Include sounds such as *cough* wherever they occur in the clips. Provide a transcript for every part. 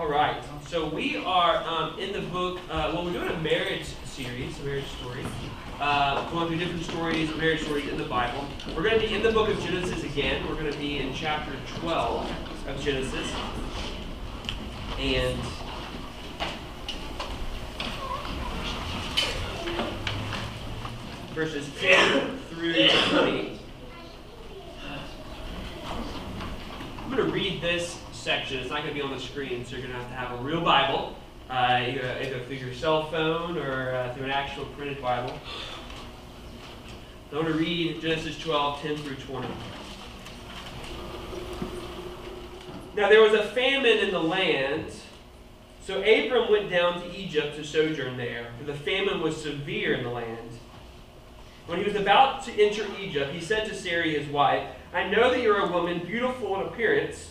All right. So we are um, in the book. Uh, well, we're doing a marriage series, a marriage story. Uh, going through different stories, marriage stories in the Bible. We're going to be in the book of Genesis again. We're going to be in chapter 12 of Genesis, and verses 10 through 20. I'm going to read this section. It's not going to be on the screen, so you're going to have to have a real Bible, uh, either, either through your cell phone or uh, through an actual printed Bible. I want to read Genesis 12, 10 through 20. Now there was a famine in the land, so Abram went down to Egypt to sojourn there, for the famine was severe in the land. When he was about to enter Egypt, he said to Sarai his wife, I know that you're a woman beautiful in appearance,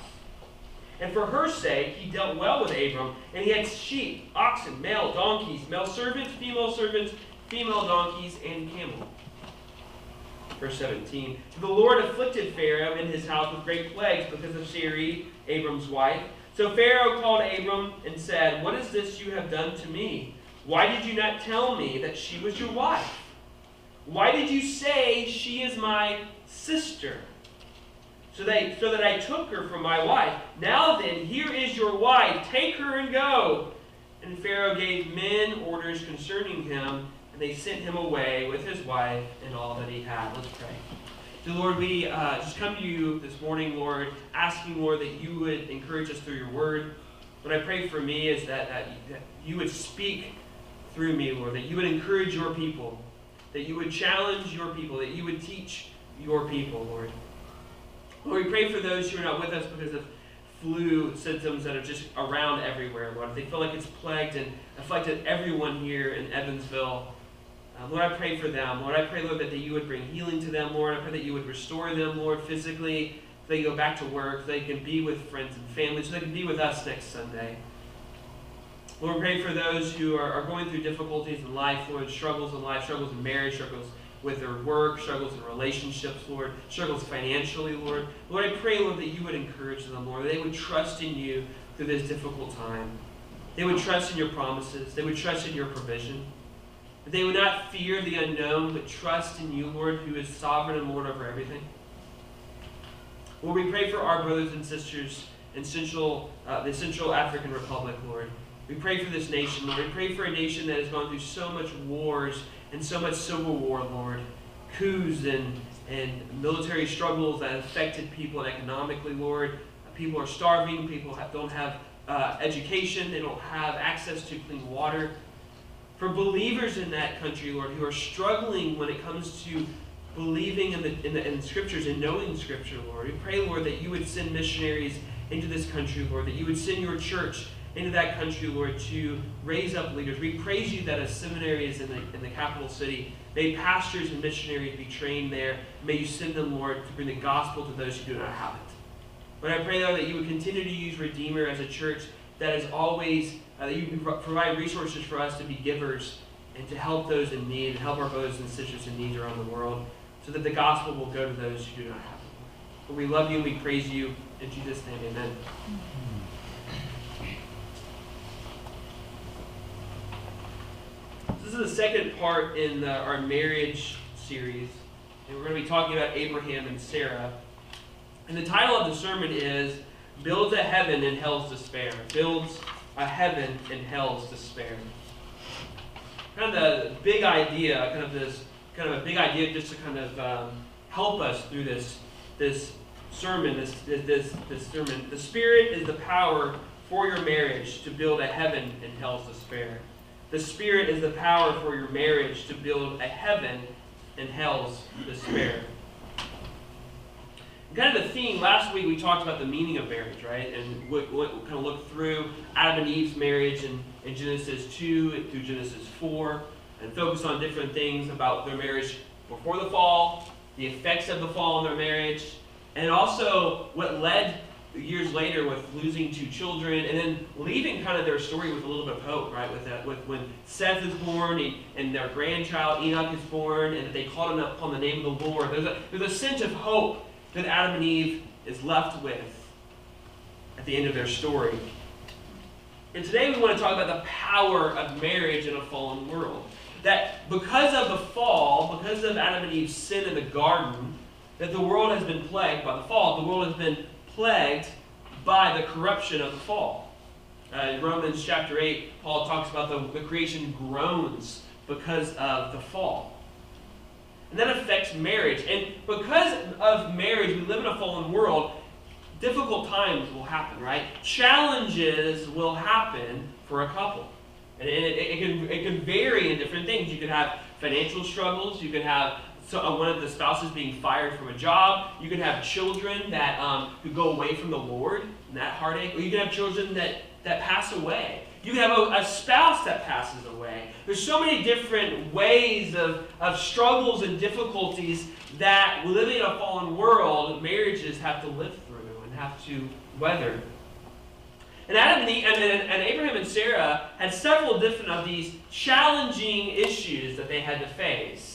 And for her sake, he dealt well with Abram, and he had sheep, oxen, male donkeys, male servants, female servants, female donkeys, and camels. Verse 17. The Lord afflicted Pharaoh and his house with great plagues because of Sarai, Abram's wife. So Pharaoh called Abram and said, What is this you have done to me? Why did you not tell me that she was your wife? Why did you say she is my sister? So, they, so that I took her from my wife. Now then, here is your wife. Take her and go. And Pharaoh gave men orders concerning him, and they sent him away with his wife and all that he had. Let's pray. Dear Lord, we uh, just come to you this morning, Lord, asking, Lord, that you would encourage us through your word. What I pray for me is that, that, that you would speak through me, Lord, that you would encourage your people, that you would challenge your people, that you would teach your people, Lord. Lord, we pray for those who are not with us because of flu symptoms that are just around everywhere, Lord. They feel like it's plagued and afflicted everyone here in Evansville. Uh, Lord, I pray for them. Lord, I pray, Lord, that you would bring healing to them, Lord. I pray that you would restore them, Lord, physically, so they go back to work, so they can be with friends and family, so they can be with us next Sunday. Lord, we pray for those who are, are going through difficulties in life, Lord, struggles in life, struggles in marriage, struggles with their work, struggles in relationships, Lord, struggles financially, Lord. Lord, I pray, Lord, that you would encourage them, Lord. They would trust in you through this difficult time. They would trust in your promises. They would trust in your provision. That they would not fear the unknown, but trust in you, Lord, who is sovereign and Lord over everything. Lord, we pray for our brothers and sisters in Central, uh, the Central African Republic, Lord. We pray for this nation, Lord. We pray for a nation that has gone through so much wars and so much civil war, Lord, coups and, and military struggles that affected people economically, Lord. People are starving, people have, don't have uh, education, they don't have access to clean water. For believers in that country, Lord, who are struggling when it comes to believing in the, in the, in scriptures and knowing scripture, Lord, we pray, Lord, that you would send missionaries into this country, Lord, that you would send your church into that country, Lord, to raise up leaders. We praise you that a seminary is in the, in the capital city. May pastors and missionaries be trained there. May you send them, Lord, to bring the gospel to those who do not have it. But I pray, Lord, that you would continue to use Redeemer as a church that is always, uh, that you provide resources for us to be givers and to help those in need and help our brothers and sisters in need around the world so that the gospel will go to those who do not have it. But we love you and we praise you. In Jesus' name, amen. This is the second part in the, our marriage series, and we're going to be talking about Abraham and Sarah. And the title of the sermon is Builds a Heaven in Hell's Despair. Builds a Heaven in Hell's Despair. Kind of the big idea, kind of this, kind of a big idea just to kind of um, help us through this, this sermon, this, this, this sermon. The Spirit is the power for your marriage to build a heaven in hell's despair. The Spirit is the power for your marriage to build a heaven in hell's despair. kind of the theme, last week we talked about the meaning of marriage, right? And we, we kind of looked through Adam and Eve's marriage in, in Genesis 2 through Genesis 4 and focused on different things about their marriage before the fall, the effects of the fall in their marriage, and also what led years later with losing two children and then leaving kind of their story with a little bit of hope, right? With that, with when Seth is born and, and their grandchild Enoch is born and that they called him upon the name of the Lord. There's a, there's a sense of hope that Adam and Eve is left with at the end of their story. And today we want to talk about the power of marriage in a fallen world. That because of the fall, because of Adam and Eve's sin in the garden, that the world has been plagued by the fall. The world has been plagued by the corruption of the fall. Uh, in Romans chapter 8, Paul talks about the, the creation groans because of the fall. And that affects marriage. And because of marriage, we live in a fallen world, difficult times will happen, right? Challenges will happen for a couple. And it, it, it, can, it can vary in different things. You can have financial struggles, you can have so, uh, one of the spouses being fired from a job. You can have children that um, who go away from the Lord, and that heartache. Or you can have children that, that pass away. You can have a, a, spouse that passes away. There's so many different ways of, of struggles and difficulties that living in a fallen world, marriages have to live through and have to weather. And Adam and, and, and Abraham and Sarah had several different of these challenging issues that they had to face.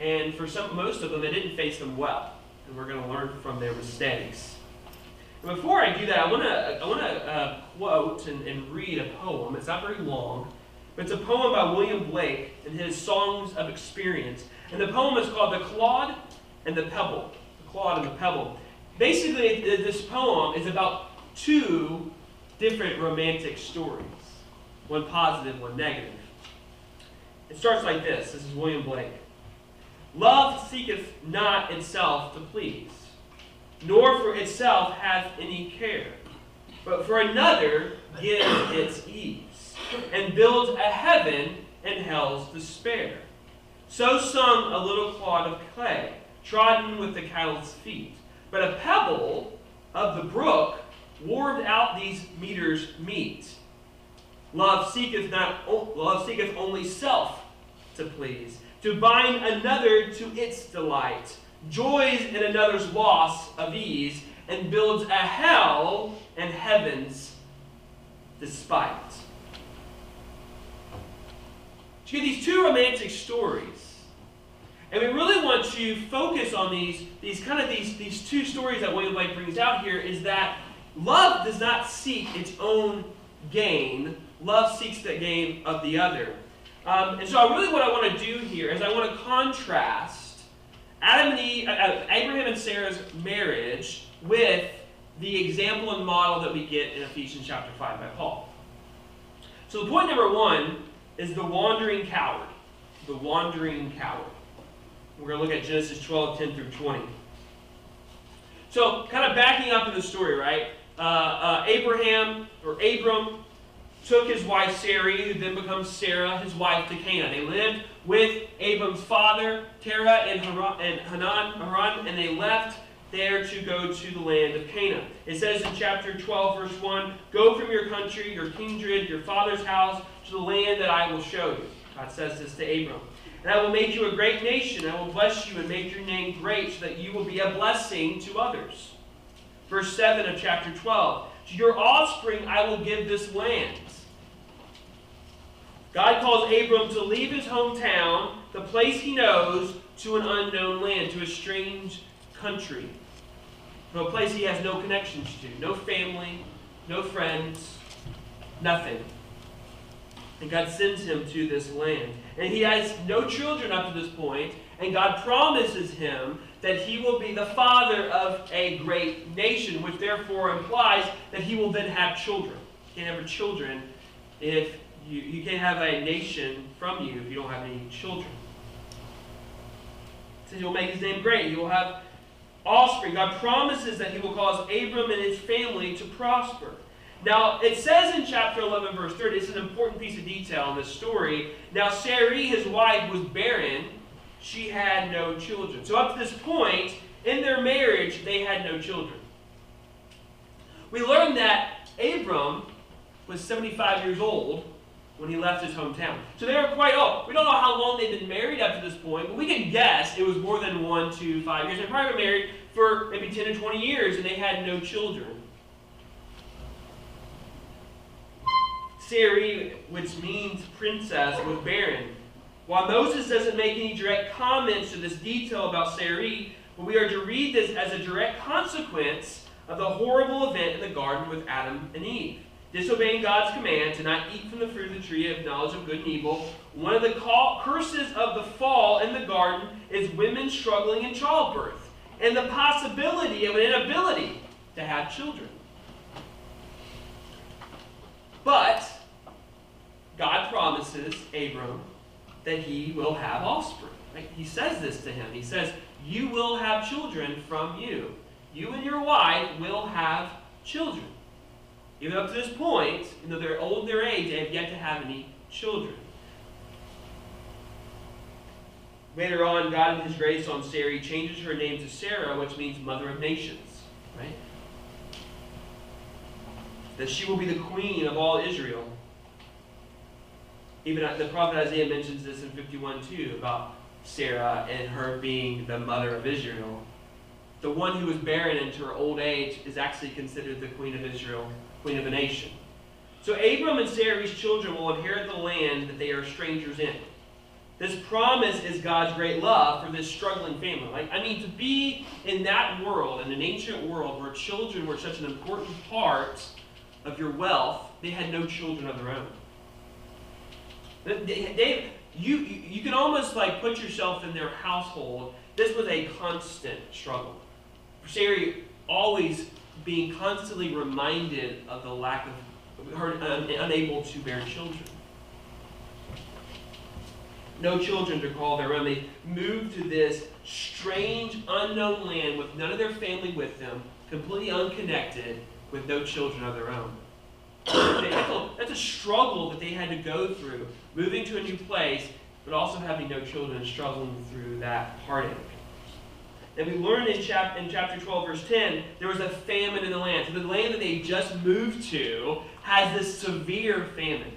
And for some, most of them, they didn't face them well. And we're going to learn from their mistakes. Before I do that, I want to I want to uh, quote and, and read a poem. It's not very long, but it's a poem by William Blake in his Songs of Experience. And the poem is called The Clod and the Pebble. The Clod and the Pebble. Basically, this poem is about two different romantic stories one positive, one negative. It starts like this. This is William Blake. Love seeketh not itself to please, nor for itself hath any care, but for another gives its ease, and builds a heaven and hell's despair. So sung a little clod of clay, trodden with the cattle's feet. But a pebble of the brook warmed out these meters meet. Love seeketh not love seeketh only self to please, to bind another to its delight, joys in another's loss of ease, and builds a hell and heavens despite. So You get these two romantic stories. And we really want to focus on these, these kind of these, these two stories that William Blake brings out here is that love does not seek its own gain. Love seeks the gain of the other. Um, and so, really what I want to do here is I want to contrast Adam and Eve, uh, uh, Abraham and Sarah's marriage with the example and model that we get in Ephesians chapter 5 by Paul. So, the point number one is the wandering coward. The wandering coward. We're going to look at Genesis 12, 10 through 20. So, kind of backing up in the story, right? Uh, uh, Abraham, or Abram, took his wife Sarai, who then becomes Sarah, his wife, to Canaan. They lived with Abram's father, Terah, and, and Hanan, Haran, and they left there to go to the land of Canaan. It says in chapter 12, verse 1 Go from your country, your kindred, your father's house, to the land that I will show you. God says this to Abram. And I will make you a great nation. I will bless you and make your name great so that you will be a blessing to others. Verse 7 of chapter 12 To your offspring I will give this land. God calls Abram to leave his hometown, the place he knows, to an unknown land, to a strange country, to a place he has no connections to, no family, no friends, nothing. And God sends him to this land. And he has no children up to this point, and God promises him that he will be the father of a great nation, which therefore implies that he will then have children. He can't have children if you, you can't have a nation from you if you don't have any children. He says he will make his name great. He will have offspring. God promises that he will cause Abram and his family to prosper. Now, it says in chapter 11, verse 30, it's an important piece of detail in this story. Now, Sarai, his wife, was barren. She had no children. So, up to this point, In their marriage, they had no children. We learn that Abram was 75 years old when he left his hometown. So they were quite old. We don't know how long they've been married up to this point, but we can guess it was more than one to five years. They probably been married for maybe 10 or 20 years, and they had no children. Sarai, which means princess, was barren. While Moses doesn't make any direct comments to this detail about Sarai, we are to read this as a direct consequence of the horrible event in the garden with Adam and Eve disobeying God's command to not eat from the fruit of the tree of knowledge of good and evil. One of the curses of the fall in the garden is women struggling in childbirth and the possibility of an inability to have children. But God promises Abram that he will have offspring. He says this to him. He says, You will have children from you. You and your wife will have children. Even up to this point, you know, they're old in their age, they have yet to have any children. Later on, God in His grace on Sarai changes her name to Sarah, which means mother of nations. Right? That she will be the queen of all Israel. Even the prophet Isaiah mentions this in 51 too about Sarah and her being the mother of Israel. The one who was barren into her old age is actually considered the queen of Israel queen of a nation. So Abram and Sarai's children will inherit the land that they are strangers in. This promise is God's great love for this struggling family. Like, I mean, to be in that world, in an ancient world where children were such an important part of your wealth, they had no children of their own. They, they, you, you can almost like put yourself in their household. This was a constant struggle. Sarai always being constantly reminded of the lack of her unable to bear children. No children to call their own. They moved to this strange, unknown land with none of their family with them, completely unconnected, with no children of their own. That's a struggle that they had to go through, moving to a new place, but also having no children, struggling through that heartache. And we learned in, chap- in chapter 12, verse 10, there was a famine in the land. So the land that they just moved to has this severe famine.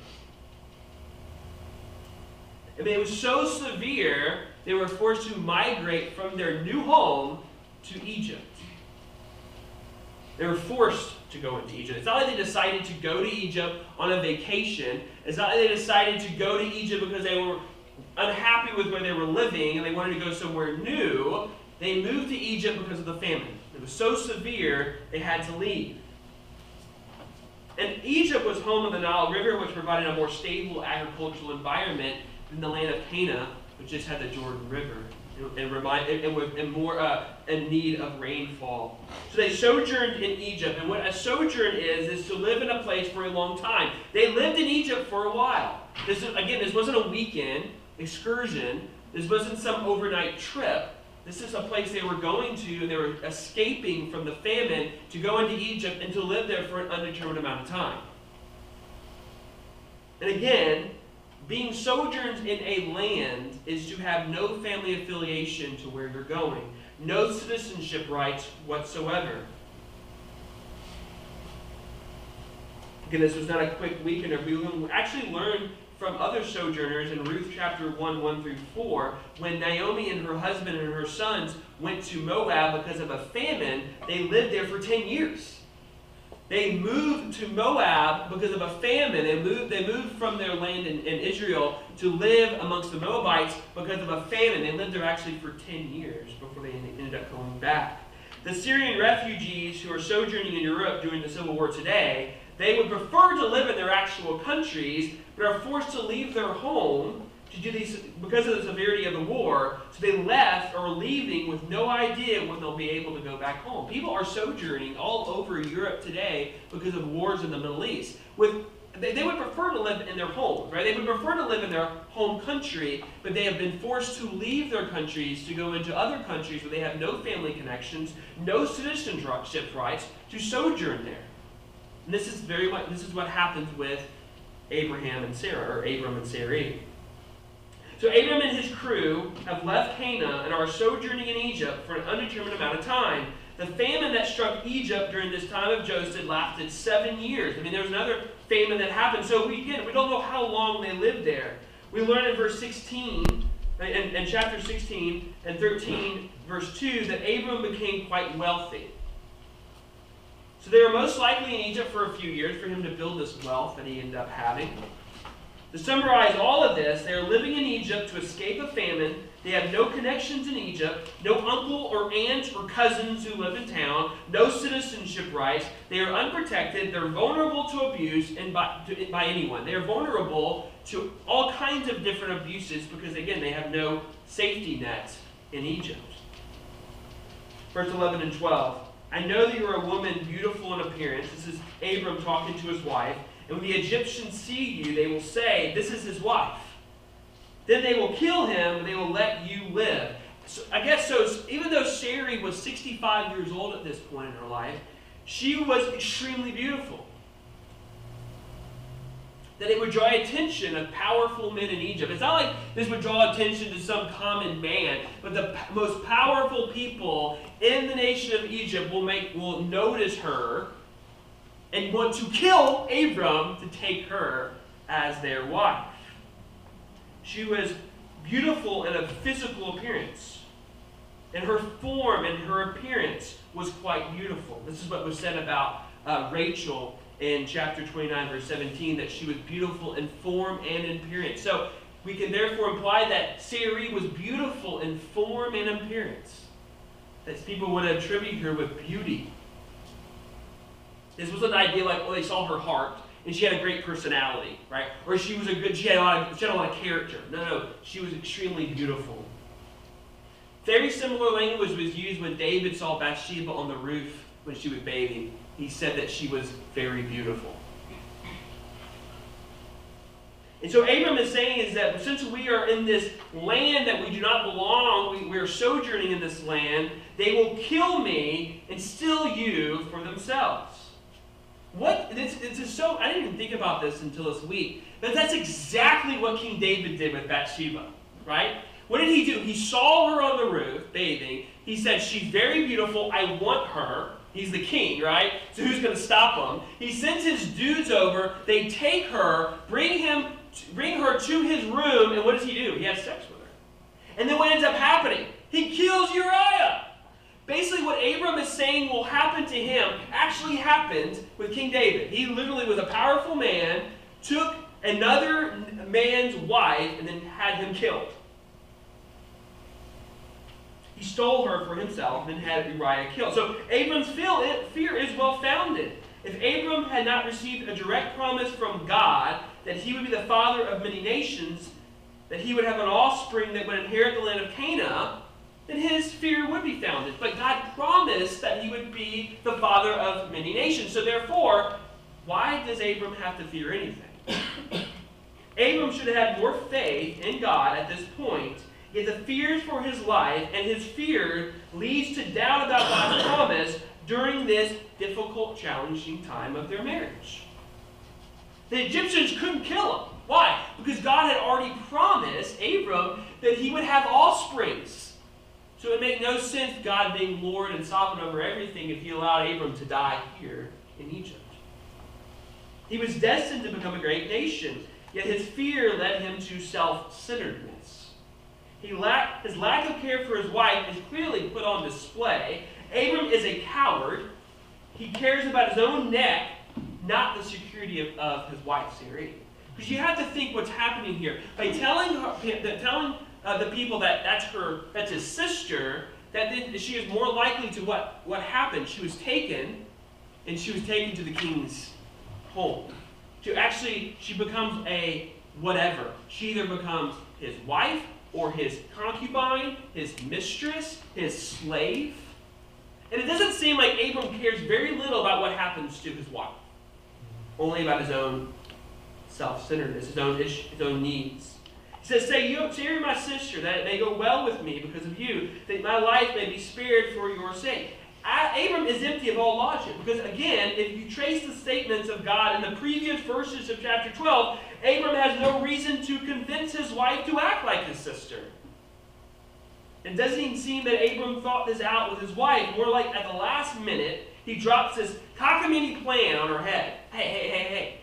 I mean, it was so severe, they were forced to migrate from their new home to Egypt. They were forced to go into Egypt. It's not like they decided to go to Egypt on a vacation. It's not like they decided to go to Egypt because they were unhappy with where they were living and they wanted to go somewhere new. They moved to Egypt because of the famine. It was so severe, they had to leave. And Egypt was home of the Nile River, which provided a more stable agricultural environment than the land of Canaan, which just had the Jordan River and, and, and more uh, in need of rainfall. So they sojourned in Egypt, and what a sojourn is is to live in a place for a long time. They lived in Egypt for a while. This is, again, this wasn't a weekend excursion. This wasn't some overnight trip. This is a place they were going to, and they were escaping from the famine to go into Egypt and to live there for an undetermined amount of time. And again, being sojourners in a land is to have no family affiliation to where you're going, no citizenship rights whatsoever. Again, this was not a quick weekend, we actually learned from other sojourners in Ruth chapter 1, 1 through 4, when Naomi and her husband and her sons went to Moab because of a famine, they lived there for 10 years. They moved to Moab because of a famine. They moved, they moved from their land in, in Israel to live amongst the Moabites because of a famine. They lived there actually for 10 years before they ended up going back. The Syrian refugees who are sojourning in Europe during the Civil War today, they would prefer to live in their actual countries, but are forced to leave their home to do these because of the severity of the war. So they left or are leaving with no idea when they'll be able to go back home. People are sojourning all over Europe today because of wars in the Middle East. With they, they would prefer to live in their home, right? They would prefer to live in their home country, but they have been forced to leave their countries to go into other countries where they have no family connections, no citizenship rights, to sojourn there. And this is very this is what happens with Abraham and Sarah, or Abram and Sarai. So Abram and his crew have left Canaan and are sojourning in Egypt for an undetermined amount of time. The famine that struck Egypt during this time of Joseph lasted seven years. I mean, there was another famine that happened. So we, again, we don't know how long they lived there. We learn in verse 16, and, and chapter 16 and 13, verse 2, that Abram became quite wealthy. So they were most likely in Egypt for a few years for him to build this wealth that he ended up having. To summarize all of this, they are living in Egypt to escape a famine. They have no connections in Egypt, no uncle or aunt or cousins who live in town, no citizenship rights. They are unprotected. They're vulnerable to abuse and by, to, by anyone. They are vulnerable to all kinds of different abuses because, again, they have no safety net in Egypt. Verse 11 and 12. I know that you're a woman beautiful in appearance. This is Abram talking to his wife. And when the Egyptians see you, they will say, This is his wife. Then they will kill him, and they will let you live. So, I guess so. Even though Sarai was 65 years old at this point in her life, she was extremely beautiful. That it would draw attention of powerful men in Egypt. It's not like this would draw attention to some common man, but the most powerful people in the nation of Egypt will make will notice her and want to kill Abram to take her as their wife. She was beautiful in a physical appearance. And her form and her appearance was quite beautiful. This is what was said about uh, Rachel in chapter 29, verse 17, that she was beautiful in form and in appearance. So we can therefore imply that Sarai was beautiful in form and appearance. That people would attribute her with beauty. This was an idea like, well, they saw her heart and she had a great personality, right? Or she was a good, she had a lot of, she had a lot of character. No, no, she was extremely beautiful. Very similar language was used when David saw Bathsheba on the roof when she was bathing. He said that she was very beautiful. And so Abram is saying is that since we are in this land that we do not belong, we, we are sojourning in this land, they will kill me and steal you for themselves. What this, this is so I didn't even think about this until this week. But that's exactly what King David did with Bathsheba, right? What did he do? He saw her on the roof bathing. He said, She's very beautiful. I want her. He's the king, right? So who's going to stop him? He sends his dudes over. They take her, bring him, bring her to his room, and what does he do? He has sex with her. And then what ends up happening? He kills Uriah. Basically, what Abram is saying will happen to him actually happened with King David. He literally was a powerful man, took another man's wife, and then had him killed. He stole her for himself and had Uriah killed. So Abram's fear is well founded. If Abram had not received a direct promise from God that he would be the father of many nations, that he would have an offspring that would inherit the land of Canaan, then his fear would be founded. But God promised that he would be the father of many nations. So therefore, why does Abram have to fear anything? *coughs* Abram should have had more faith in God at this point. Yet the fears for his life and his fear leads to doubt about God's *coughs* promise during this difficult, challenging time of their marriage. The Egyptians couldn't kill him. Why? Because God had already promised Abram that he would have offsprings. So it would make no sense God being Lord and sovereign over everything if he allowed Abram to die here in Egypt. He was destined to become a great nation, yet his fear led him to self-centeredness. He lack, his lack of care for his wife is clearly put on display. Abram is a coward. He cares about his own neck, not the security of, of his wife, Sarai. Because you have to think what's happening here. By telling, her, telling uh, the people that that's her, that's his sister, that then she is more likely to what, what happened. She was taken, and she was taken to the king's home. To actually, she becomes a whatever. She either becomes his wife or his concubine, his mistress, his slave. And it doesn't seem like Abram cares very little about what happens to his wife, only about his own self centeredness, his own, his own needs. He says, Say, you, you're my sister, that it may go well with me because of you, that my life may be spared for your sake. Abram is empty of all logic. Because again, if you trace the statements of God in the previous verses of chapter 12, Abram has no reason to convince his wife to act like his sister. It doesn't even seem that Abram thought this out with his wife. More like at the last minute, he drops this cockamamie plan on her head. Hey, hey, hey, hey.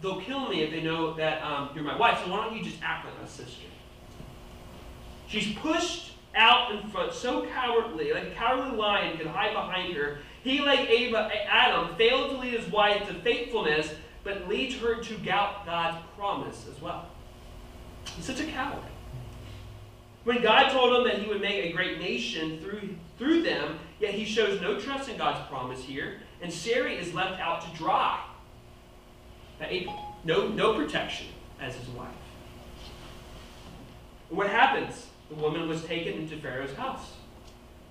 They'll kill me if they know that um, you're my wife, so why don't you just act like my sister? She's pushed out in front, so cowardly, like a cowardly lion could hide behind her. He, like Ava, Adam, failed to lead his wife to faithfulness, but leads her to doubt God's promise as well. He's such a coward. When God told him that he would make a great nation through, through them, yet he shows no trust in God's promise here, and Sarai is left out to dry. No, no protection as his wife. What happens? The woman was taken into Pharaoh's house.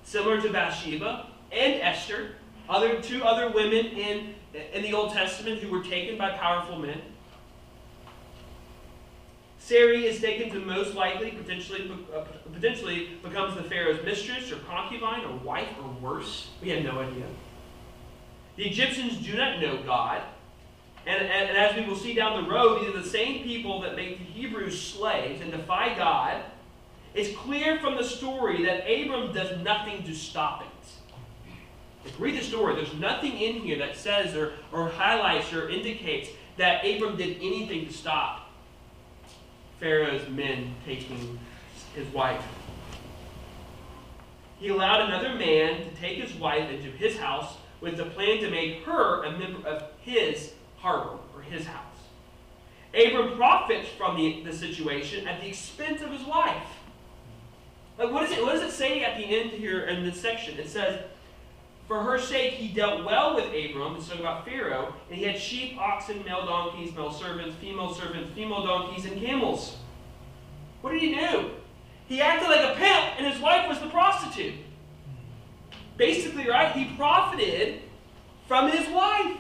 Similar to Bathsheba and Esther, other two other women in, in the Old Testament who were taken by powerful men. Sarai is taken to most likely, potentially, potentially becomes the Pharaoh's mistress or concubine or wife or worse. We have no idea. The Egyptians do not know God. And, and, and as we will see down the road, these are the same people that make the Hebrews slaves and defy God. It's clear from the story that Abram does nothing to stop it. If read the story, there's nothing in here that says or, or highlights or indicates that Abram did anything to stop Pharaoh's men taking his wife. He allowed another man to take his wife into his house with the plan to make her a member of his harbor or his house. Abram profits from the, the situation at the expense of his wife. Like what, is it, what does it say at the end here in this section? It says, for her sake, he dealt well with Abram, it's talking about Pharaoh, and he had sheep, oxen, male donkeys, male servants, female servants, female donkeys, and camels. What did he do? He acted like a pimp, and his wife was the prostitute. Basically, right? He profited from his wife.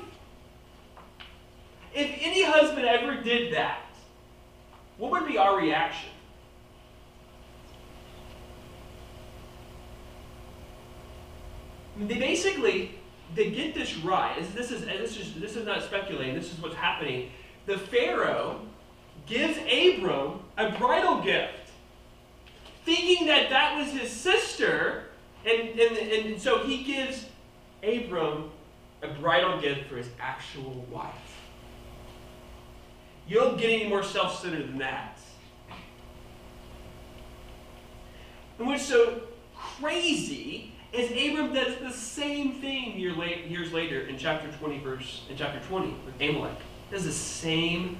If any husband ever did that, what would be our reaction? They basically they get this right. This is this is this is not speculating. This is what's happening. The Pharaoh gives Abram a bridal gift, thinking that that was his sister, and and, and so he gives Abram a bridal gift for his actual wife. You don't get any more self-centered than that. And what's so crazy is Abram does the same thing year late, years later in chapter 20, verse in chapter 20 with Amalek. Does the same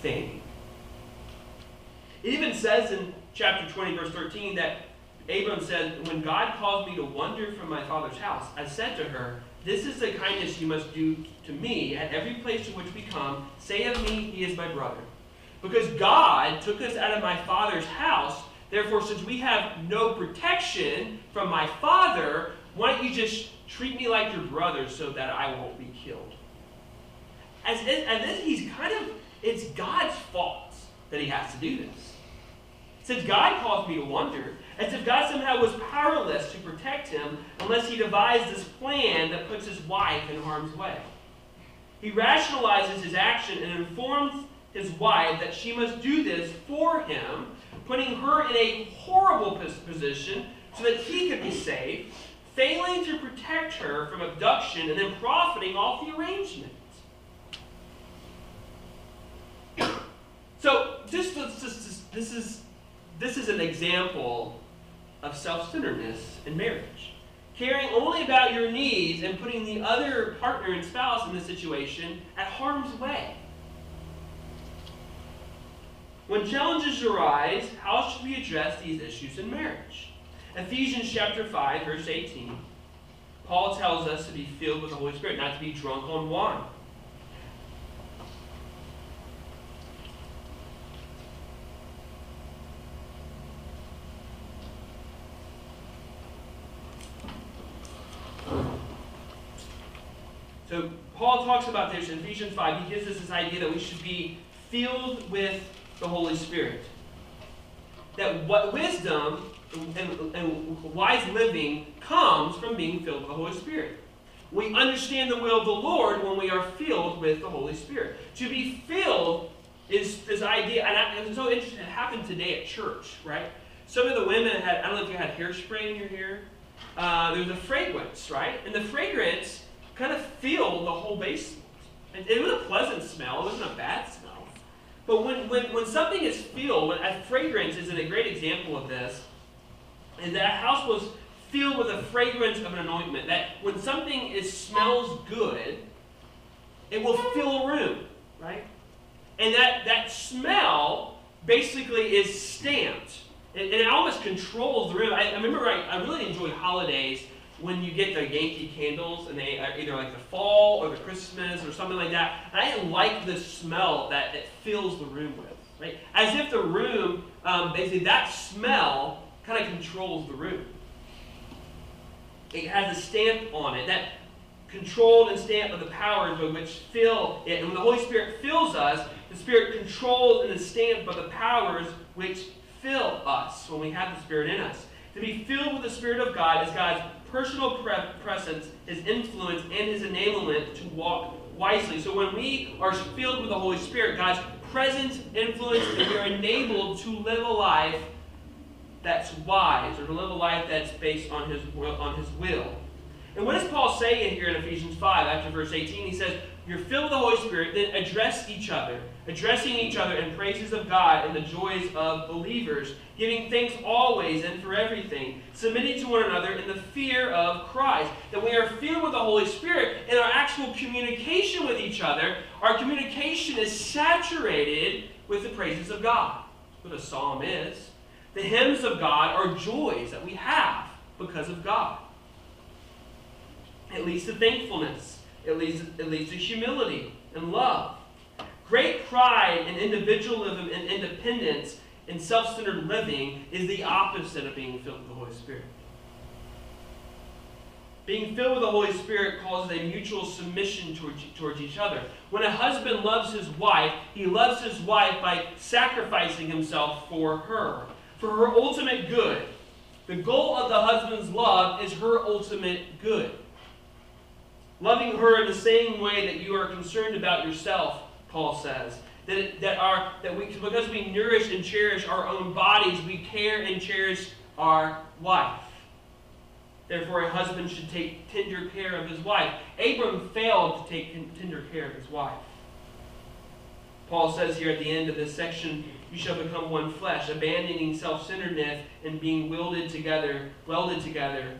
thing. It even says in chapter 20, verse 13, that Abram said, When God caused me to wander from my father's house, I said to her, This is the kindness you must do to me at every place to which we come. Say of me, He is my brother. Because God took us out of my father's house Therefore, since we have no protection from my father, why don't you just treat me like your brother so that I won't be killed? As, and then he's kind of, it's God's fault that he has to do this. Since God caused me to wonder, as if God somehow was powerless to protect him unless he devised this plan that puts his wife in harm's way. He rationalizes his action and informs his wife that she must do this for him putting her in a horrible position so that he could be saved, failing to protect her from abduction, and then profiting off the arrangement. So this, this, this, is, this is an example of self-centeredness in marriage. Caring only about your needs and putting the other partner and spouse in this situation at harm's way. When challenges arise, how should we address these issues in marriage? Ephesians chapter 5, verse 18. Paul tells us to be filled with the Holy Spirit, not to be drunk on wine. So Paul talks about this in Ephesians 5. He gives us this idea that we should be filled with the Holy Spirit. That what wisdom and, and, wise living comes from being filled with the Holy Spirit. We understand the will of the Lord when we are filled with the Holy Spirit. To be filled is this idea, and, I, it's so interesting, it happened today at church, right? Some of the women had, I don't know if you had hairspray in your hair. Uh, there was a fragrance, right? And the fragrance kind of filled the whole basement. It, it was a pleasant smell, it wasn't a bad. But when, when, when something is filled, when, a fragrance is a great example of this, and that a house was filled with a fragrance of an anointment. That when something is smells good, it will fill a room, right? And that, that smell basically is stamped. And, and it almost controls the room. I, I remember I, I really enjoy holidays when you get the Yankee candles and they are either like the fall or the Christmas or something like that. I like the smell that it fills the room with. Right? As if the room, um, basically that smell kind of controls the room. It has a stamp on it, that controlled and stamp of the powers by which fill it. And when the Holy Spirit fills us, the Spirit controls and is stamped by the powers which fill us when we have the Spirit in us. To be filled with the Spirit of God is God's personal pre- presence, His influence, and His enablement to walk wisely. So when we are filled with the Holy Spirit, God's presence, influence, and we are enabled to live a life that's wise or to live a life that's based on his will, on his will. And what does Paul say in here in Ephesians 5 after verse 18? He says, You're filled with the Holy Spirit, then address each other, addressing each other in praises of God and the joys of believers, giving thanks always and for everything, submitting to one another in the fear of Christ. That we are filled with the Holy Spirit in our actual communication with each other, our communication is saturated with the praises of God. That's what a psalm is. The hymns of God are joys that we have because of God. It leads to thankfulness. It leads, it leads to humility and love. Great pride and individualism and independence and self centered living is the opposite of being filled with the Holy Spirit. Being filled with the Holy Spirit causes a mutual submission towards, towards each other. When a husband loves his wife, he loves his wife by sacrificing himself for her for her ultimate good. The goal of the husband's love is her ultimate good. Loving her in the same way that you are concerned about yourself, Paul says. That, that, our, that we, because we nourish and cherish our own bodies, we care and cherish our wife. Therefore, a husband should take tender care of his wife. Abram failed to take tender care of his wife. Paul says here at the end of this section, you shall become one flesh, abandoning self-centeredness and being welded together, welded together,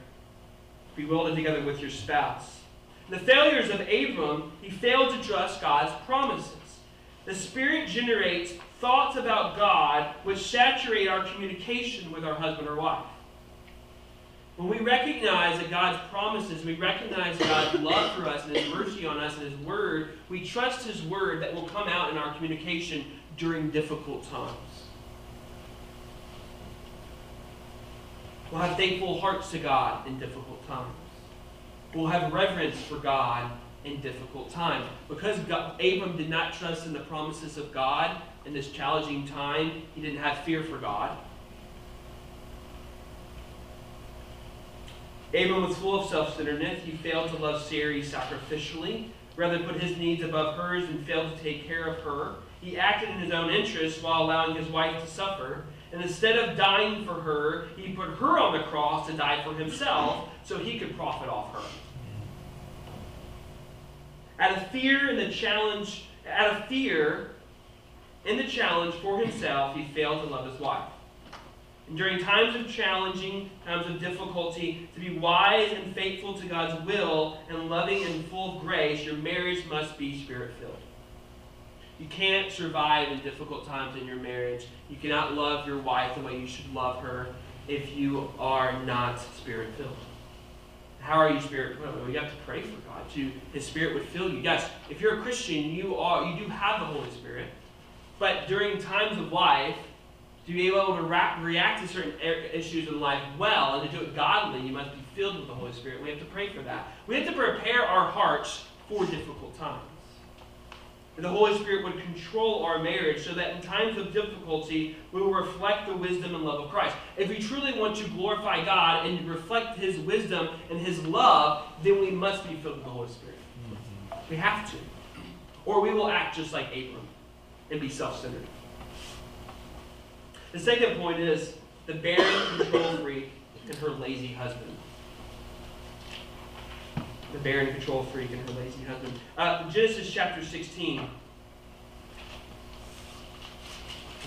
be welded together with your spouse. The failures of Abram, he failed to trust God's promises. The Spirit generates thoughts about God which saturate our communication with our husband or wife. When we recognize that God's promises, we recognize God's *laughs* love for us and His mercy on us and His Word, we trust His Word that will come out in our communication during difficult times. We'll have thankful hearts to God in difficult times. We'll have reverence for God in difficult times. Because God, Abram did not trust in the promises of God in this challenging time, he didn't have fear for God. Abram was full of self-centeredness. He failed to love Sarai sacrificially, rather put his needs above hers and failed to take care of her. He acted in his own interest while allowing his wife to suffer. And instead of dying for her, he put her on the cross to die for himself so he could profit off her. Out of fear in the challenge, out of fear in the challenge for himself, he failed to love his wife. And during times of challenging, times of difficulty, to be wise and faithful to God's will and loving and full of grace, your marriage must be spirit filled. You can't survive in difficult times in your marriage. You cannot love your wife the way you should love her if you are not spirit filled. How are you spirit filled? Well, you have to pray for God. To His Spirit would fill you. Yes, if you're a Christian, you are you do have the Holy Spirit. But during times of life, to be able to react to certain er, issues in life well and to do it godly, you must be filled with the Holy Spirit. We have to pray for that. We have to prepare our hearts for difficult times. The Holy Spirit would control our marriage so that in times of difficulty, we will reflect the wisdom and love of Christ. If we truly want to glorify God and reflect His wisdom and His love, then we must be filled with the Holy Spirit. Mm-hmm. We have to. Or we will act just like Abram and be self centered. The second point is the barren control freak and her lazy husband the barren control freak and her lazy husband. Uh, Genesis chapter 16.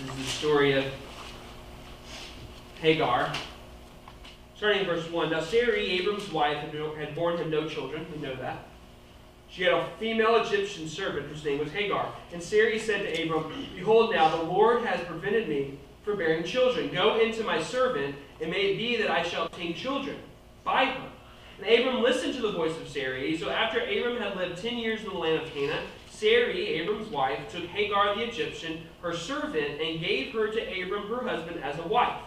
This is the story of Hagar. Starting in verse 1. Now Sarai, Abram's wife, had borne him no children. We know that. She had a female Egyptian servant whose name was Hagar. And Sarai said to Abram, Behold, now the Lord has prevented me from bearing children. Go into my servant, and may it be that I shall obtain children by her. And Abram listened to the voice of Sarai. So after Abram had lived ten years in the land of Canaan, Sarai, Abram's wife, took Hagar the Egyptian, her servant, and gave her to Abram, her husband, as a wife.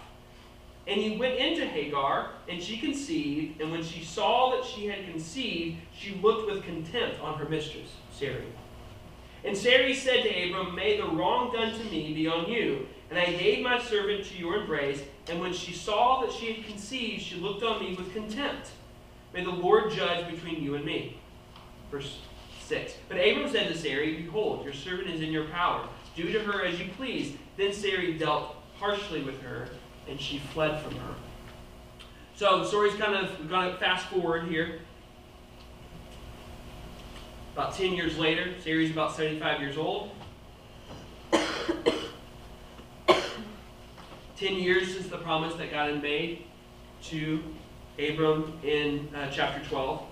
And he went into Hagar, and she conceived, and when she saw that she had conceived, she looked with contempt on her mistress, Sarai. And Sarai said to Abram, May the wrong done to me be on you. And I gave my servant to your embrace, and when she saw that she had conceived, she looked on me with contempt. May the Lord judge between you and me. Verse 6. But Abram said to Sarai, Behold, your servant is in your power. Do to her as you please. Then Sarai dealt harshly with her, and she fled from her. So the story's kind of, going to fast forward here. About 10 years later, Sarai's about 75 years old. *coughs* 10 years since the promise that God had made to Abram in uh, chapter 12.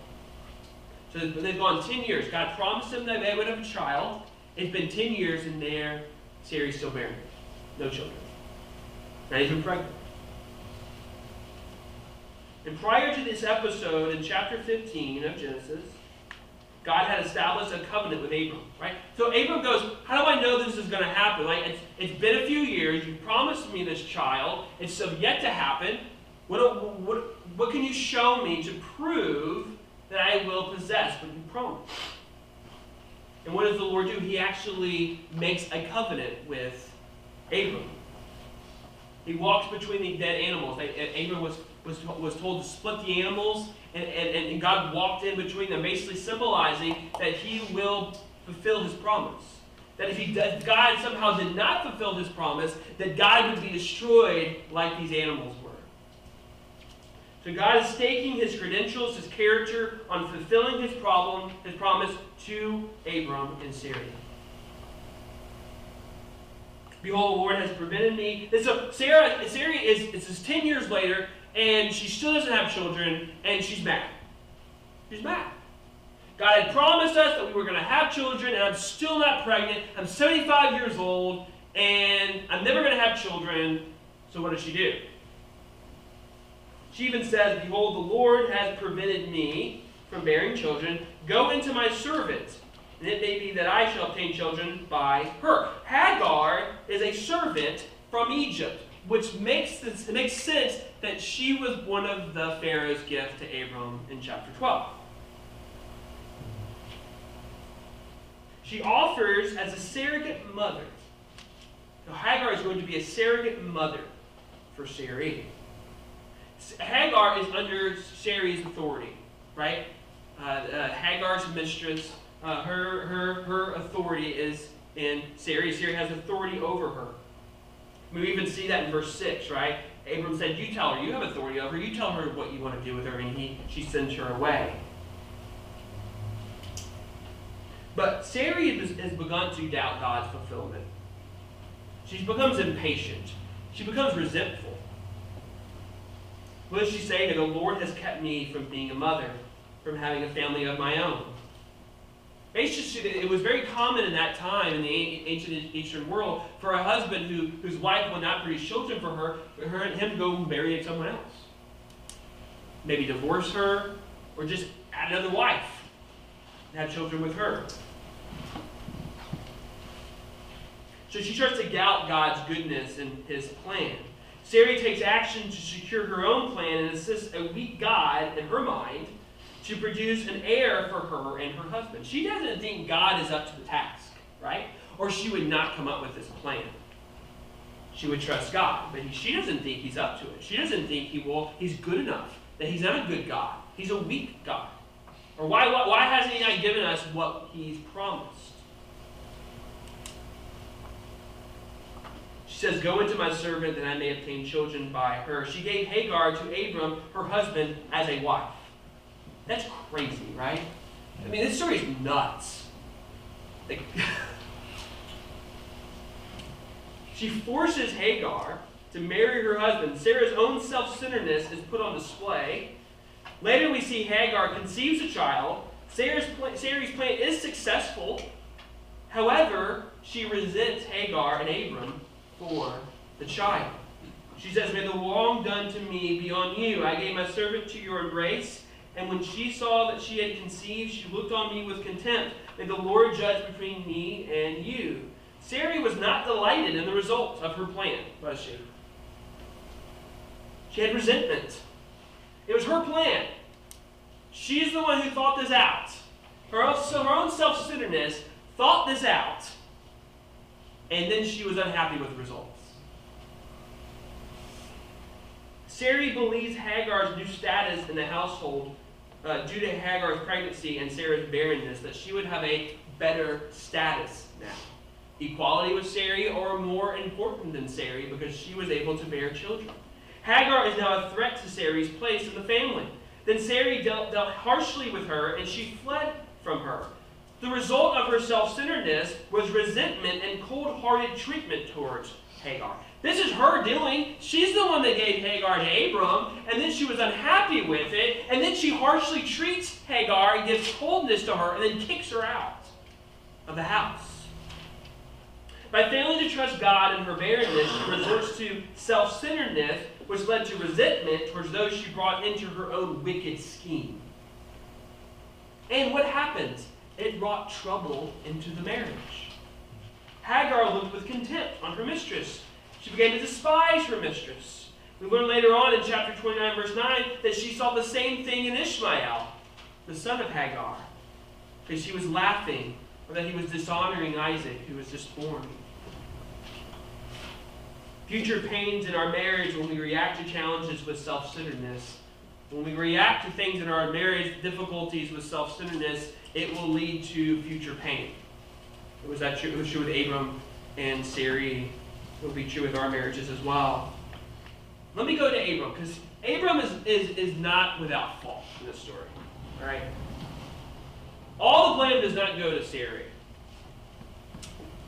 So they've gone 10 years. God promised them that they would have a child. It's been 10 years and there, Sarah's still barren. No children. Not even pregnant. And prior to this episode, in chapter 15 of Genesis, God had established a covenant with Abram, right? So Abram goes, How do I know this is going to happen? Like, it's, it's been a few years. You promised me this child. It's still yet to happen. What, what, what can you show me to prove that I will possess what you promised? And what does the Lord do? He actually makes a covenant with Abram. He walks between the dead animals. Abram was, was, was told to split the animals, and, and, and God walked in between them, basically symbolizing that he will fulfill his promise. That if, he, if God somehow did not fulfill his promise, that God would be destroyed like these animals. So God is staking his credentials, his character, on fulfilling his problem, his promise to Abram in Sarai. Behold, the Lord has prevented me. And so Sarah, Sarah is, is 10 years later, and she still doesn't have children, and she's mad. She's mad. God had promised us that we were going to have children, and I'm still not pregnant. I'm 75 years old, and I'm never going to have children. So what does she do? She even says, Behold, the Lord has prevented me from bearing children. Go into my servant, and it may be that I shall obtain children by her. Hagar is a servant from Egypt, which makes, this, makes sense that she was one of the Pharaoh's gift to Abram in chapter 12. She offers as a surrogate mother. So Hagar is going to be a surrogate mother for Sarai. Hagar is under Sarai's authority, right? Uh, uh, Hagar's mistress, uh, her, her, her authority is in Sarai. Sarai has authority over her. We even see that in verse 6, right? Abram said, You tell her, you have authority over her. You tell her what you want to do with her, and he, she sends her away. But Sarai has, has begun to doubt God's fulfillment. She becomes impatient. She becomes resentful. What does she say? The Lord has kept me from being a mother, from having a family of my own. It was very common in that time in the ancient Eastern world for a husband who, whose wife would not produce children for her, for her and him to go marry someone else. Maybe divorce her, or just add another wife and have children with her. So she starts to doubt God's goodness and his plan. Sarai takes action to secure her own plan and assists a weak God in her mind to produce an heir for her and her husband. She doesn't think God is up to the task. right? Or she would not come up with this plan. She would trust God, but she doesn't think he's up to it. She doesn't think he will. He's good enough. That he's not a good God. He's a weak God. Or why, why, why hasn't he not given us what he's promised? She says, Go into my servant that I may obtain children by her. She gave Hagar to Abram, her husband, as a wife. That's crazy, right? I mean, this story is nuts. Like, *laughs* she forces Hagar to marry her husband. Sarah's own self centeredness is put on display. Later, we see Hagar conceives a child. Sarah's, Sarah's plan is successful. However, she resents Hagar and Abram for the child. She says, May the wrong done to me be on you. I gave my servant to your embrace, and when she saw that she had conceived, she looked on me with contempt. May the Lord judge between me and you. Sarah was not delighted in the result of her plan, was she? She had resentment. It was her plan. She's the one who thought this out. Her own, so her own self-centeredness thought this out, and then she was unhappy with the results. Sarai believes Hagar's new status in the household uh, due to Hagar's pregnancy and Sarah's barrenness, that she would have a better status now. Equality with Sarai, or more important than Sarai, because she was able to bear children. Hagar is now a threat to Sarai's place in the family. Then Sarai dealt, dealt harshly with her, and she fled from her. The result of her self centeredness was resentment and cold hearted treatment towards Hagar. This is her doing. She's the one that gave Hagar to Abram, and then she was unhappy with it, and then she harshly treats Hagar and gives coldness to her, and then kicks her out of the house. By failing to trust God in her barrenness, she resorts to self centeredness, which led to resentment towards those she brought into her own wicked scheme. And what happens? It brought trouble into the marriage. Hagar looked with contempt on her mistress she began to despise her mistress. We learn later on in chapter 29, verse 9, that she saw the same thing in Ishmael, the son of Hagar, that she was laughing, or that he was dishonoring Isaac, who was just born. Future pains in our marriage when we react to challenges with self centeredness. When we react to things in our marriage difficulties with self centeredness, it will lead to future pain. It was that true, it was true with Abram and Sarai It will be true with our marriages as well. Let me go to Abram, because Abram is, is, is not without fault in this story. All right? All the blame does not go to Sarai.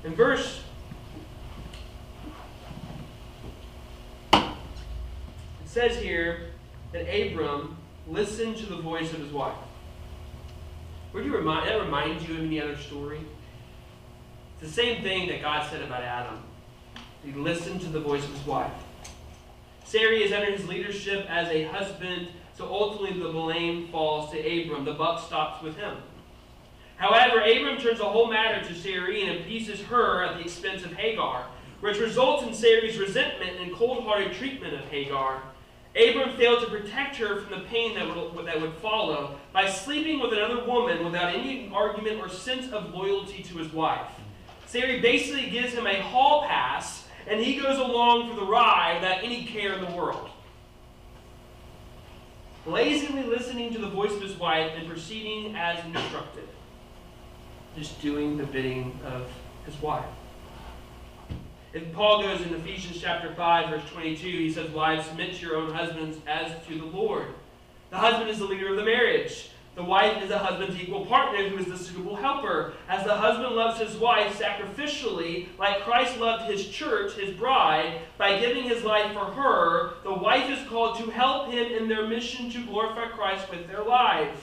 In verse it says here that Abram listened to the voice of his wife. Would you remind that remind you of any other story? It's the same thing that God said about Adam. He listened to the voice of his wife. Sarai is under his leadership as a husband, so ultimately the blame falls to Abram. The buck stops with him. However, Abram turns the whole matter to Sarai and appeases her at the expense of Hagar, which results in Sarai's resentment and cold-hearted treatment of Hagar. Abram failed to protect her from the pain that would, that would follow by sleeping with another woman without any argument or sense of loyalty to his wife. Sarai basically gives him a hall pass and he goes along for the ride without any care in the world. Lazily listening to the voice of his wife and proceeding as instructed. Just doing the bidding of his wife. If Paul goes in Ephesians chapter 5, verse 22, he says, Wives, submit to your own husbands as to the Lord. The husband is the leader of the marriage. The wife is a husband's equal partner who is the suitable helper. As the husband loves his wife sacrificially, like Christ loved his church, his bride, by giving his life for her, the wife is called to help him in their mission to glorify Christ with their lives,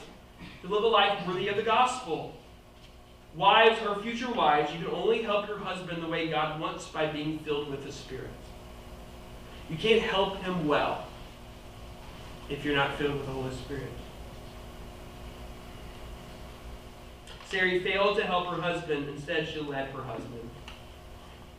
to live a life worthy of the gospel. Wives or future wives, you can only help your husband the way God wants by being filled with the Spirit. You can't help him well if you're not filled with the Holy Spirit. Sarai failed to help her husband. Instead, she led her husband.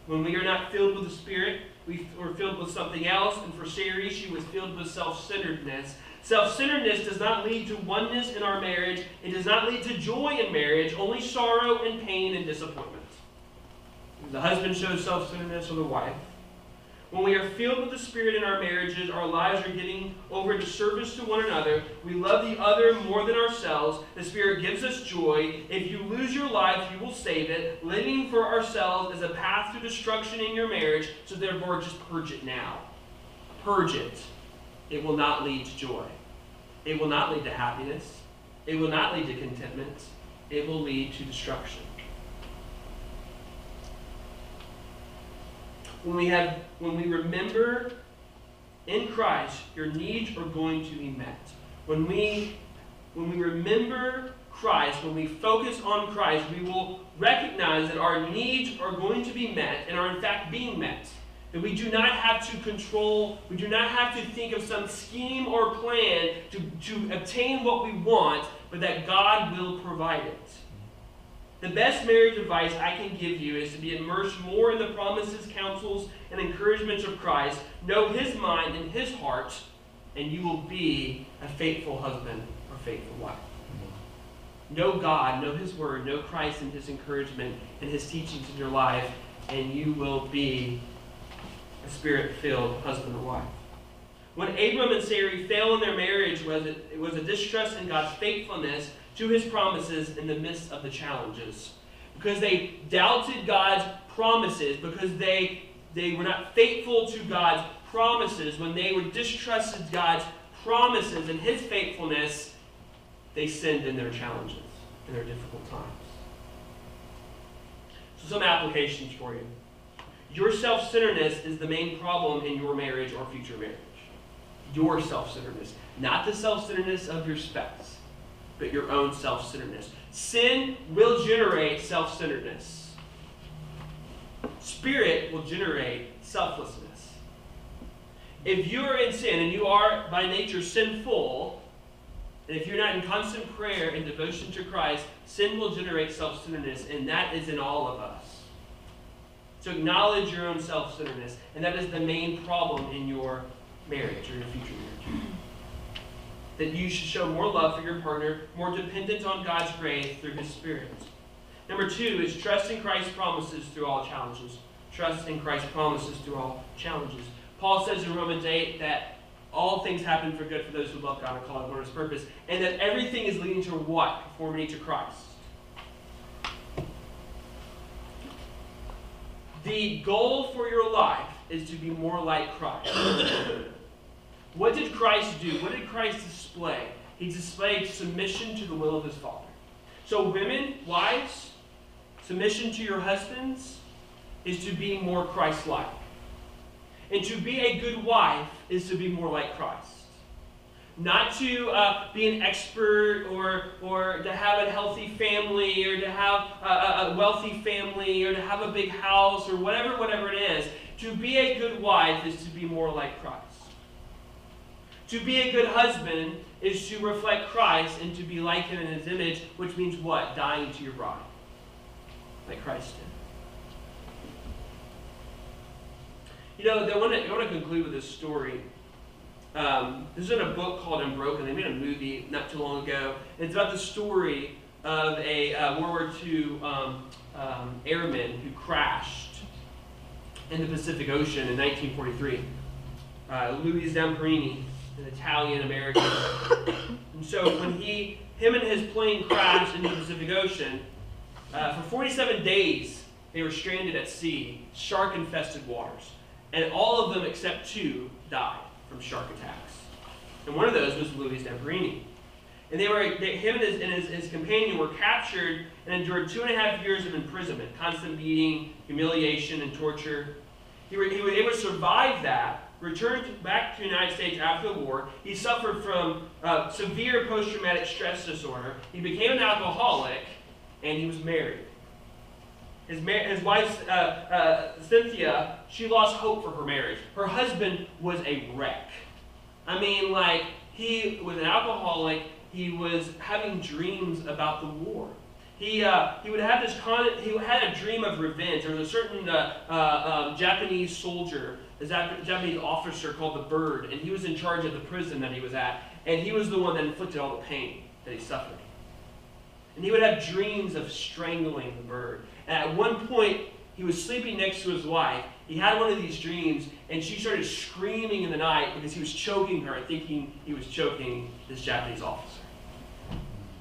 When we are not filled with the Spirit, we are filled with something else. And for Sarai, she was filled with self centeredness. Self centeredness does not lead to oneness in our marriage, it does not lead to joy in marriage, only sorrow and pain and disappointment. The husband shows self centeredness or the wife. When we are filled with the Spirit in our marriages, our lives are getting over to service to one another. We love the other more than ourselves. The Spirit gives us joy. If you lose your life, you will save it. Living for ourselves is a path to destruction in your marriage, so therefore just purge it now. Purge it. It will not lead to joy. It will not lead to happiness. It will not lead to contentment. It will lead to destruction. when we have when we remember in Christ, your needs are going to be met. When we when we remember Christ, when we focus on Christ, we will recognize that our needs are going to be met and are in fact being met. That we do not have to control, we do not have to think of some scheme or plan to, to obtain what we want, but that God will provide it. The best marriage advice I can give you is to be immersed more in the promises, counsels, and encouragements of Christ. Know His mind and His heart, and you will be a faithful husband or faithful wife. Know God, know His Word, know Christ and His encouragement and His teachings in your life, and you will be spirit filled husband or wife. When Abram and Sarai failed in their marriage, was it, it was a distrust in God's faithfulness to his promises in the midst of the challenges. Because they doubted God's promises, because they, they were not faithful to God's promises, when they were distrusted God's promises and his faithfulness, they sinned in their challenges, in their difficult times. So, some applications for you. Your self centeredness is the main problem in your marriage or future marriage. Your self centeredness, not the self centeredness of your spouse but your own self centeredness. Sin will generate self centeredness, spirit will generate selflessness. If you are in sin and you are by nature sinful, and if you're not in constant prayer and devotion to Christ, sin will generate self centeredness, and that is in all of us. So acknowledge your own self centeredness, and that is the main problem in your marriage or your future marriage that you should show more love for your partner, more dependent on God's grace through His Spirit. Number two is trust in Christ's promises through all challenges. Trust in Christ's promises through all challenges. Paul says in Romans 8 that all things happen for good for those who love God and call according to His purpose, and that everything is leading to what? Conformity to Christ. The goal for your life is to be more like Christ. What did Christ do? What did Christ display? He displayed submission to the will of his Father. So, women, wives, submission to your husbands is to be more Christ like. And to be a good wife is to be more like Christ. Not to uh, be an expert or, or to have a healthy family or to have a, a wealthy family or to have a big house or whatever, whatever it is. To be a good wife is to be more like Christ. To be a good husband is to reflect Christ and to be like him in his image, which means what? Dying to your bride, like Christ did. You know, I want to, I want to conclude with this story. Um, this is in a book called Unbroken. They made a movie not too long ago. It's about the story of a uh, World War II um, um, airman who crashed in the Pacific Ocean in 1943. Uh, Louis Zamperini an Italian American. *coughs* and so when he, him and his plane crashed into the Pacific Ocean, uh, for 47 days they were stranded at sea, shark infested waters. And all of them except two died from shark attacks. And one of those was Louis Zamperini. And they were, they, him and, his, and his, his companion were captured and endured two and a half years of imprisonment, constant beating, humiliation, and torture. He, he was able to survive that returned back to the United States after the war. He suffered from uh, severe post traumatic stress disorder. He became an alcoholic, and he was married. His, ma- his wife, uh, uh, Cynthia, she lost hope for her marriage. Her husband was a wreck. I mean, like, he was an alcoholic. He was having dreams about the war. He, uh, he would have this con- he had a dream of revenge. There was a certain uh, uh, um, Japanese soldier a Japanese officer called the Bird, and he was in charge of the prison that he was at, and he was the one that inflicted all the pain that he suffered. And he would have dreams of strangling the bird. And at one point, he was sleeping next to his wife. He had one of these dreams, and she started screaming in the night because he was choking her, thinking he was choking this Japanese officer.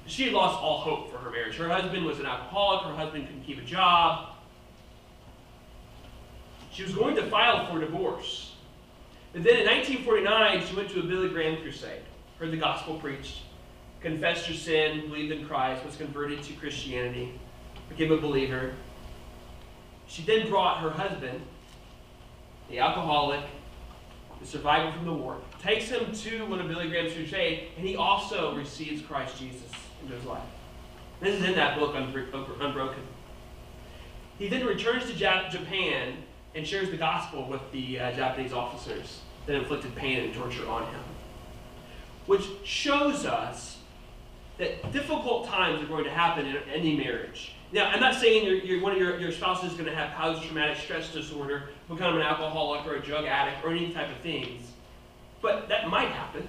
She had lost all hope for her marriage. Her husband was an alcoholic, her husband couldn't keep a job. She was going to file for divorce. But then in 1949, she went to a Billy Graham crusade, heard the gospel preached, confessed her sin, believed in Christ, was converted to Christianity, became a believer. She then brought her husband, the alcoholic, the survivor from the war, takes him to one of Billy Graham's crusade, and he also receives Christ Jesus into his life. This is in that book, Unbroken. He then returns to Japan and shares the gospel with the uh, Japanese officers that inflicted pain and torture on him. Which shows us that difficult times are going to happen in any marriage. Now, I'm not saying you're, you're, one of your, your spouses is going to have post-traumatic stress disorder, become an alcoholic or a drug addict or any type of things, but that might happen.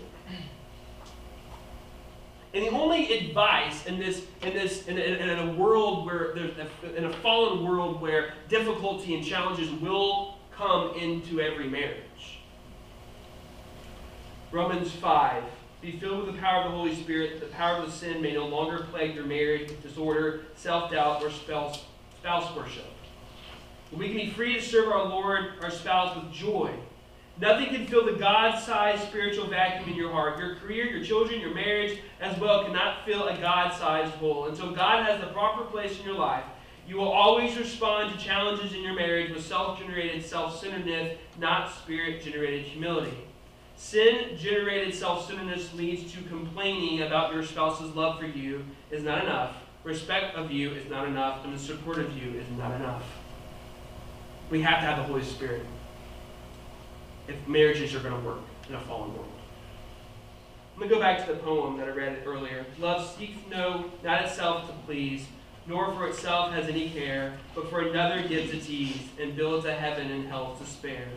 And the only advice in this, in this, in, in, in a world where there's, a, in a fallen world where difficulty and challenges will come into every marriage. Romans 5. Be filled with the power of the Holy Spirit, the power of sin may no longer plague your marriage with disorder, self-doubt, or spouse, spouse worship. We can be free to serve our Lord, our spouse, with joy Nothing can fill the God sized spiritual vacuum in your heart. Your career, your children, your marriage as well cannot fill a God sized hole. Until God has the proper place in your life, you will always respond to challenges in your marriage with self generated self centeredness, not spirit generated humility. Sin generated self centeredness leads to complaining about your spouse's love for you is not enough, respect of you is not enough, and the support of you is not enough. We have to have the Holy Spirit if marriages are going to work in a fallen world. I'm going to go back to the poem that I read earlier. Love seeks no, not itself to please, nor for itself has any care, but for another gives its ease, and builds a heaven and hell to spare.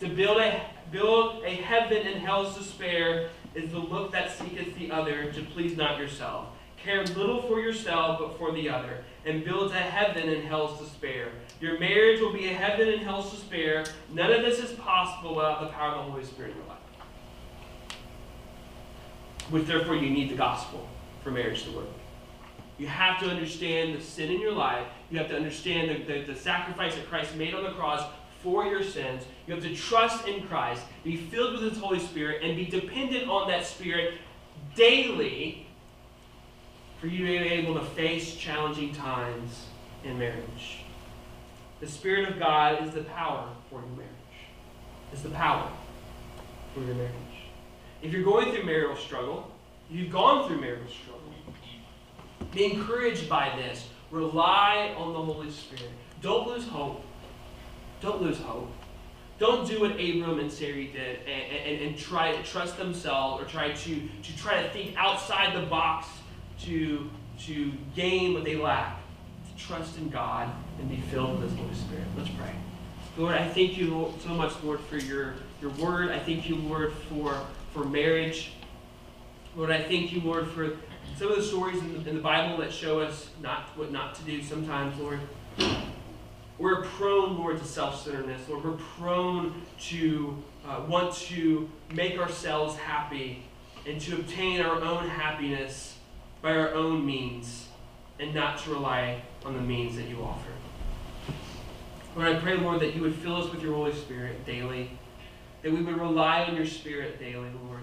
To build a, build a heaven and hell's despair is the look that seeketh the other, to please not yourself. Care little for yourself, but for the other, and builds a heaven and hell's despair. Your marriage will be a heaven and hell's despair. None of this is possible without the power of the Holy Spirit in your life. Which therefore you need the gospel for marriage to work. You have to understand the sin in your life. You have to understand the, the, the sacrifice that Christ made on the cross for your sins. You have to trust in Christ, be filled with His Holy Spirit, and be dependent on that Spirit daily for you to be able to face challenging times in marriage. The Spirit of God is the power for your marriage. It's the power for your marriage. If you're going through marital struggle, you've gone through marital struggle, be encouraged by this. Rely on the Holy Spirit. Don't lose hope. Don't lose hope. Don't do what Abram and Sarai did and, and, and try to trust themselves or try to, to try to think outside the box to, to gain what they lack To trust in God and be filled with His Holy Spirit. Let's pray. Lord, I thank you so much, Lord, for your, your word. I thank you, Lord, for, for marriage. Lord, I thank you, Lord, for some of the stories in the, in the Bible that show us not what not to do sometimes, Lord. We're prone, Lord, to self-centeredness. Lord, we're prone to uh, want to make ourselves happy and to obtain our own happiness by our own means and not to rely on the means that you offer. Lord, I pray, Lord, that you would fill us with your Holy Spirit daily, that we would rely on your Spirit daily, Lord,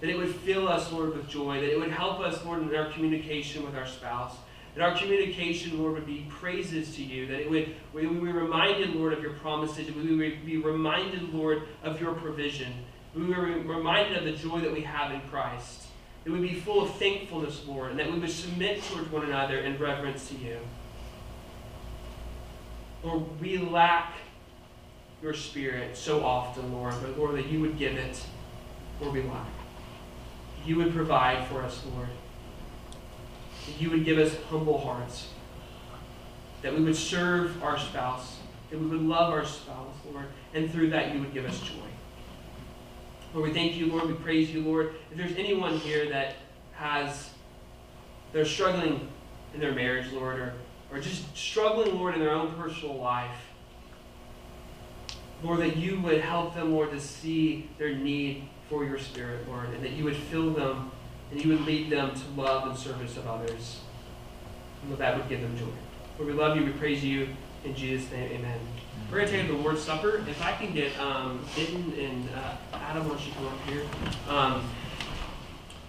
that it would fill us, Lord, with joy, that it would help us, Lord, in our communication with our spouse, that our communication, Lord, would be praises to you, that it would, we would be reminded, Lord, of your promises, that we would be reminded, Lord, of your provision, we would be reminded of the joy that we have in Christ. That we would be full of thankfulness, Lord, and that we would submit towards one another in reverence to you. Lord, we lack your spirit so often, Lord, but Lord, that you would give it where we lack. You would provide for us, Lord. That you would give us humble hearts. That we would serve our spouse. That we would love our spouse, Lord. And through that, you would give us joy. Lord, we thank you, Lord. We praise you, Lord. If there's anyone here that has, they're struggling in their marriage, Lord, or or just struggling, Lord, in their own personal life, Lord, that you would help them, Lord, to see their need for your Spirit, Lord, and that you would fill them and you would lead them to love and service of others. And that would give them joy. Lord, we love you, we praise you. In Jesus' name, amen. We're going to take the Lord's Supper. If I can get um, and uh, Adam, why don't you come up here? Um,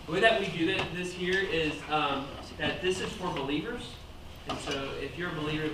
the way that we do this here is um, that this is for believers. And so if you're a believer,